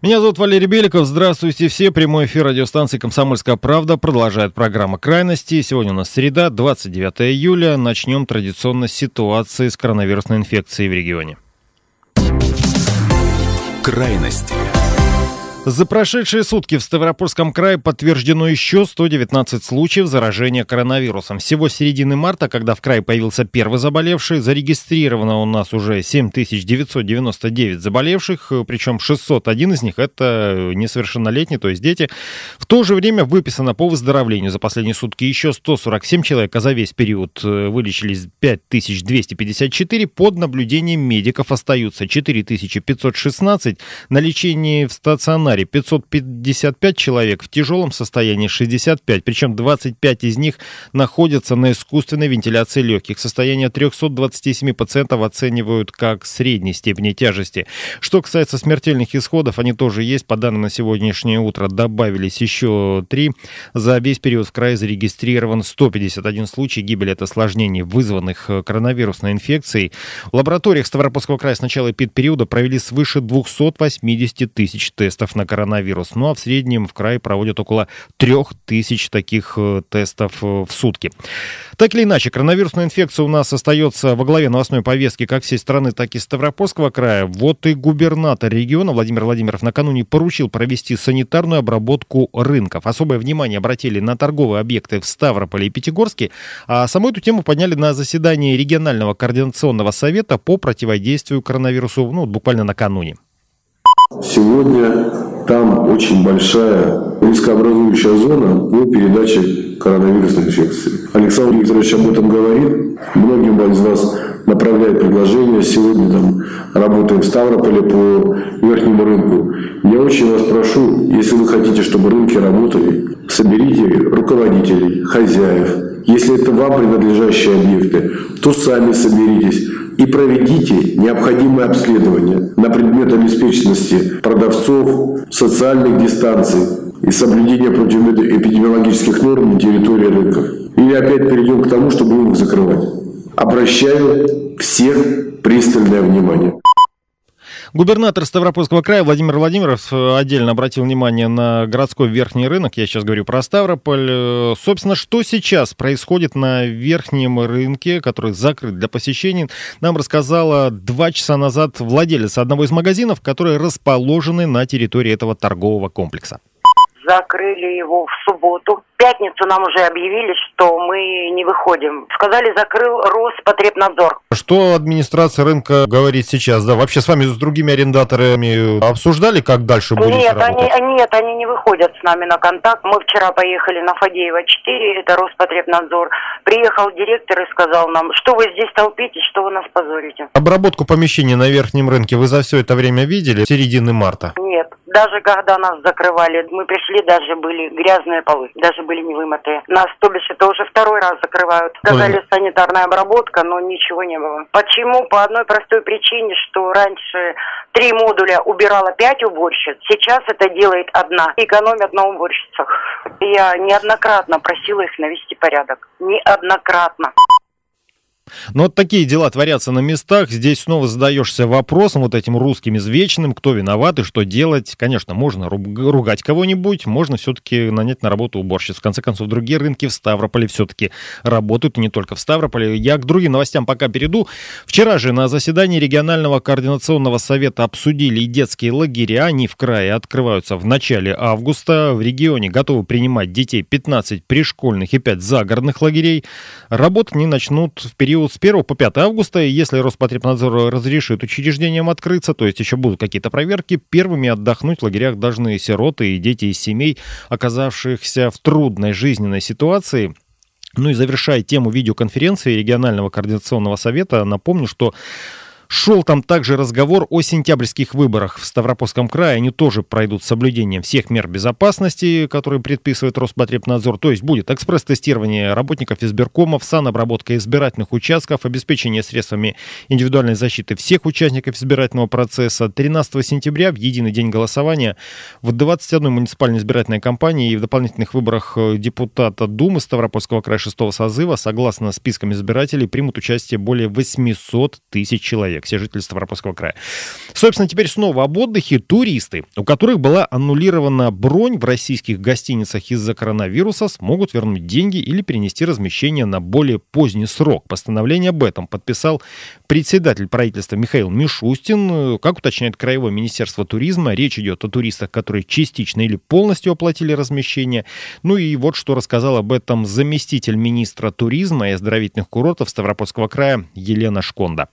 Меня зовут Валерий Беликов. Здравствуйте все. Прямой эфир радиостанции «Комсомольская правда» продолжает программа «Крайности». Сегодня у нас среда, 29 июля. Начнем традиционно с ситуации с коронавирусной инфекцией в регионе. Крайности. За прошедшие сутки в Ставропольском крае подтверждено еще 119 случаев заражения коронавирусом. Всего с середины марта, когда в крае появился первый заболевший, зарегистрировано у нас уже 7999 заболевших, причем 601 из них это несовершеннолетние, то есть дети. В то же время выписано по выздоровлению за последние сутки еще 147 человек, а за весь период э, вылечились 5254. Под наблюдением медиков остаются 4516 на лечении в стационаре стационаре 555 человек, в тяжелом состоянии 65, причем 25 из них находятся на искусственной вентиляции легких. Состояние 327 пациентов оценивают как средней степени тяжести. Что касается смертельных исходов, они тоже есть. По данным на сегодняшнее утро добавились еще три. За весь период в крае зарегистрирован 151 случай гибели от осложнений, вызванных коронавирусной инфекцией. В лабораториях Ставропольского края с начала эпидпериода провели свыше 280 тысяч тестов на коронавирус. Ну а в среднем в крае проводят около 3000 таких э, тестов э, в сутки. Так или иначе, коронавирусная инфекция у нас остается во главе новостной повестки как всей страны, так и Ставропольского края. Вот и губернатор региона Владимир Владимиров накануне поручил провести санитарную обработку рынков. Особое внимание обратили на торговые объекты в Ставрополе и Пятигорске, а саму эту тему подняли на заседании регионального координационного совета по противодействию коронавирусу ну, буквально накануне. Сегодня там очень большая рискообразующая зона по передаче коронавирусной инфекции. Александр Викторович об этом говорит. Многим из вас направляет предложения. Сегодня там работаем в Ставрополе по верхнему рынку. Я очень вас прошу, если вы хотите, чтобы рынки работали, соберите руководителей, хозяев. Если это вам принадлежащие объекты, то сами соберитесь и проведите необходимое обследование на предмет обеспеченности продавцов, социальных дистанций и соблюдения противоэпидемиологических норм на территории рынков. Или опять перейдем к тому, что будем их закрывать. Обращаю всех пристальное внимание. Губернатор Ставропольского края Владимир Владимиров э, отдельно обратил внимание на городской верхний рынок. Я сейчас говорю про Ставрополь. Э, собственно, что сейчас происходит на верхнем рынке, который закрыт для посещений, нам рассказала два часа назад владелец одного из магазинов, которые расположены на территории этого торгового комплекса. Закрыли его в субботу пятницу нам уже объявили, что мы не выходим. Сказали, закрыл Роспотребнадзор. Что администрация рынка говорит сейчас? Да, вообще с вами, с другими арендаторами обсуждали, как дальше будет нет, работать? Они, нет, они не выходят с нами на контакт. Мы вчера поехали на Фадеева 4, это Роспотребнадзор. Приехал директор и сказал нам, что вы здесь толпитесь, что вы нас позорите. Обработку помещений на верхнем рынке вы за все это время видели? Середины марта? Нет, даже когда нас закрывали, мы пришли, даже были грязные полы, даже были не вымытые. На автобусе это уже второй раз закрывают. Сказали санитарная обработка, но ничего не было. Почему? По одной простой причине, что раньше три модуля убирала пять уборщиц, сейчас это делает одна. Экономят на уборщицах. Я неоднократно просила их навести порядок. Неоднократно. Но вот такие дела творятся на местах. Здесь снова задаешься вопросом вот этим русским извечным, кто виноват и что делать. Конечно, можно ругать кого-нибудь, можно все-таки нанять на работу уборщиц. В конце концов, другие рынки в Ставрополе все-таки работают, и не только в Ставрополе. Я к другим новостям пока перейду. Вчера же на заседании регионального координационного совета обсудили и детские лагеря. Они в крае открываются в начале августа. В регионе готовы принимать детей 15 пришкольных и 5 загородных лагерей. Работать они начнут в период период с 1 по 5 августа, если Роспотребнадзор разрешит учреждениям открыться, то есть еще будут какие-то проверки, первыми отдохнуть в лагерях должны сироты и дети из семей, оказавшихся в трудной жизненной ситуации. Ну и завершая тему видеоконференции регионального координационного совета, напомню, что Шел там также разговор о сентябрьских выборах в Ставропольском крае. Они тоже пройдут с соблюдением всех мер безопасности, которые предписывает Роспотребнадзор. То есть будет экспресс-тестирование работников избиркомов, санобработка избирательных участков, обеспечение средствами индивидуальной защиты всех участников избирательного процесса. 13 сентября, в единый день голосования, в 21 муниципальной избирательной кампании и в дополнительных выборах депутата Думы Ставропольского края 6 созыва, согласно спискам избирателей, примут участие более 800 тысяч человек человек, все жители Ставропольского края. Собственно, теперь снова об отдыхе. Туристы, у которых была аннулирована бронь в российских гостиницах из-за коронавируса, смогут вернуть деньги или перенести размещение на более поздний срок. Постановление об этом подписал председатель правительства Михаил Мишустин. Как уточняет Краевое министерство туризма, речь идет о туристах, которые частично или полностью оплатили размещение. Ну и вот что рассказал об этом заместитель министра туризма и оздоровительных курортов Ставропольского края Елена Шконда.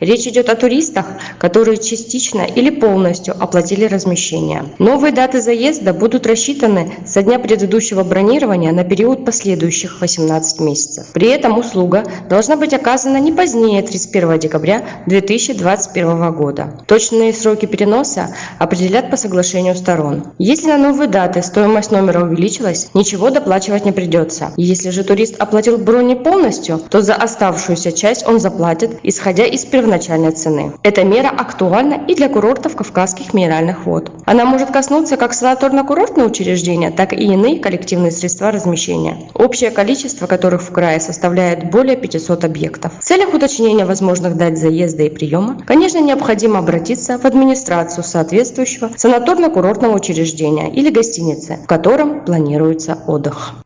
Речь идет о туристах, которые частично или полностью оплатили размещение. Новые даты заезда будут рассчитаны со дня предыдущего бронирования на период последующих 18 месяцев. При этом услуга должна быть оказана не позднее 31 декабря 2021 года. Точные сроки переноса определят по соглашению сторон. Если на новые даты стоимость номера увеличилась, ничего доплачивать не придется. Если же турист оплатил бронь полностью, то за оставшуюся часть он заплатит, исходя из первоначального первоначальной цены. Эта мера актуальна и для курортов Кавказских минеральных вод. Она может коснуться как санаторно-курортные учреждения, так и иные коллективные средства размещения, общее количество которых в крае составляет более 500 объектов. В целях уточнения возможных дат заезда и приема, конечно, необходимо обратиться в администрацию соответствующего санаторно-курортного учреждения или гостиницы, в котором планируется отдых.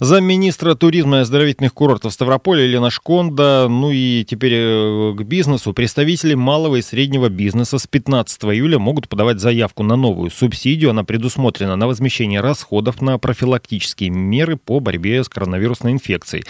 Замминистра туризма и оздоровительных курортов Ставрополя Елена Шконда. Ну и теперь э, к бизнесу. Представители малого и среднего бизнеса с 15 июля могут подавать заявку на новую субсидию. Она предусмотрена на возмещение расходов на профилактические меры по борьбе с коронавирусной инфекцией.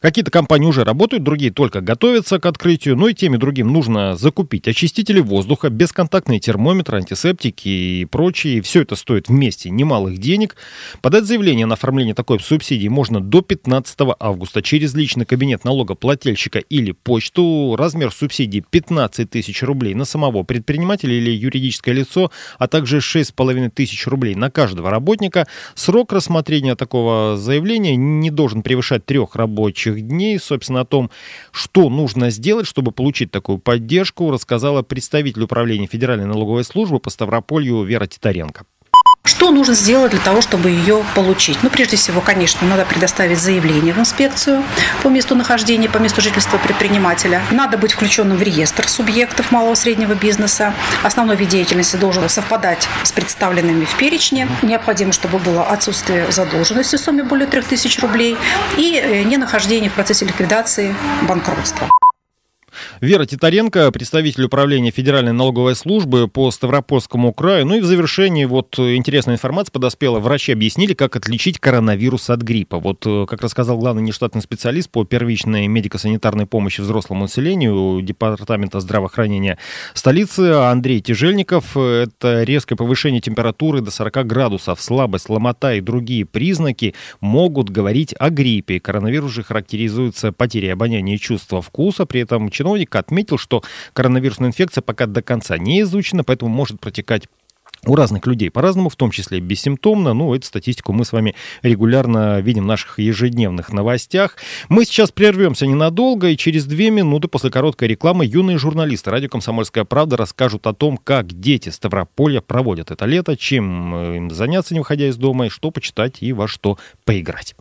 Какие-то компании уже работают, другие только готовятся к открытию. Ну и тем и другим нужно закупить очистители воздуха, бесконтактные термометры, антисептики и прочее. Все это стоит вместе немалых денег. Подать заявление на оформление такой субсидии можно до 15 августа через личный кабинет налогоплательщика или почту. Размер субсидии 15 тысяч рублей на самого предпринимателя или юридическое лицо, а также 6,5 тысяч рублей на каждого работника. Срок рассмотрения такого заявления не должен превышать трех рабочих дней. Собственно, о том, что нужно сделать, чтобы получить такую поддержку, рассказала представитель управления Федеральной налоговой службы по Ставрополью Вера Титаренко. Что нужно сделать для того, чтобы ее получить? Ну, прежде всего, конечно, надо предоставить заявление в инспекцию по месту нахождения, по месту жительства предпринимателя. Надо быть включенным в реестр субъектов малого и среднего бизнеса. Основной вид деятельности должен совпадать с представленными в перечне. Необходимо, чтобы было отсутствие задолженности в сумме более 3000 рублей и э, не нахождение в процессе ликвидации банкротства. Вера Титаренко, представитель управления Федеральной налоговой службы по Ставропольскому краю. Ну и в завершении вот интересная информация подоспела. Врачи объяснили, как отличить коронавирус от гриппа. Вот, э, как рассказал главный нештатный специалист по первичной медико-санитарной помощи взрослому населению Департамента здравоохранения столицы Андрей Тяжельников, это резкое повышение температуры до 40 градусов, слабость, ломота и другие признаки могут говорить о гриппе. Коронавирус же характеризуется потерей обоняния и чувства вкуса, при этом чиновники чиновник отметил, что коронавирусная инфекция пока до конца не изучена, поэтому может протекать у разных людей по-разному, в том числе бессимптомно. Ну, эту статистику мы с вами регулярно видим в наших ежедневных новостях. Мы сейчас прервемся ненадолго, и через две минуты после короткой рекламы юные журналисты радио «Комсомольская правда» расскажут о том, как дети Ставрополья проводят это лето, чем им заняться, не выходя из дома, и что почитать и во что поиграть.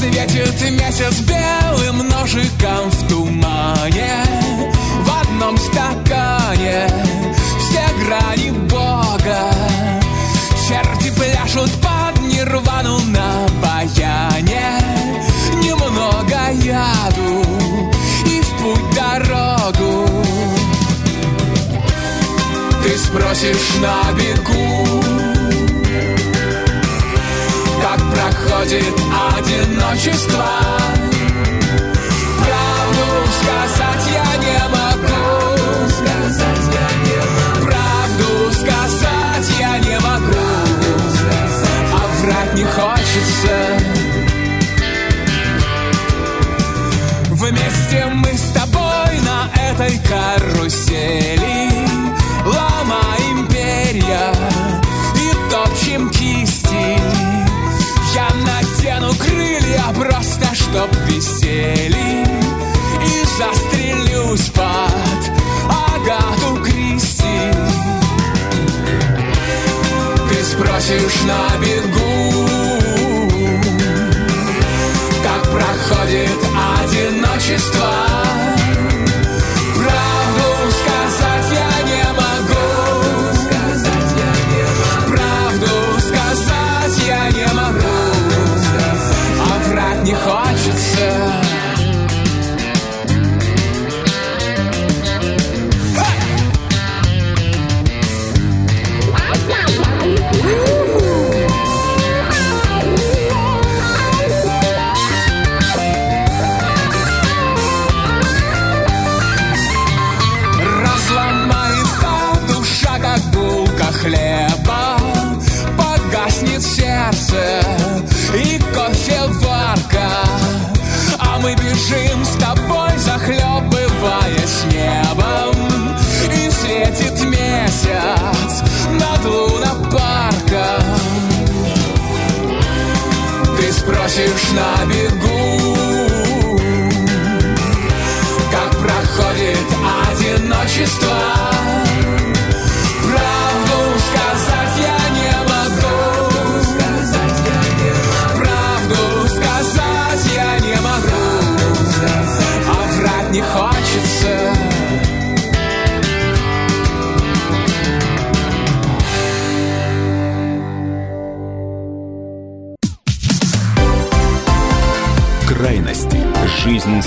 Светит месяц белым ножиком в тумане В одном стакане все грани Бога. Черти пляшут под нирвану на баяне Немного яду и в путь дорогу. Ты спросишь на бегу проходит одиночество на бегу.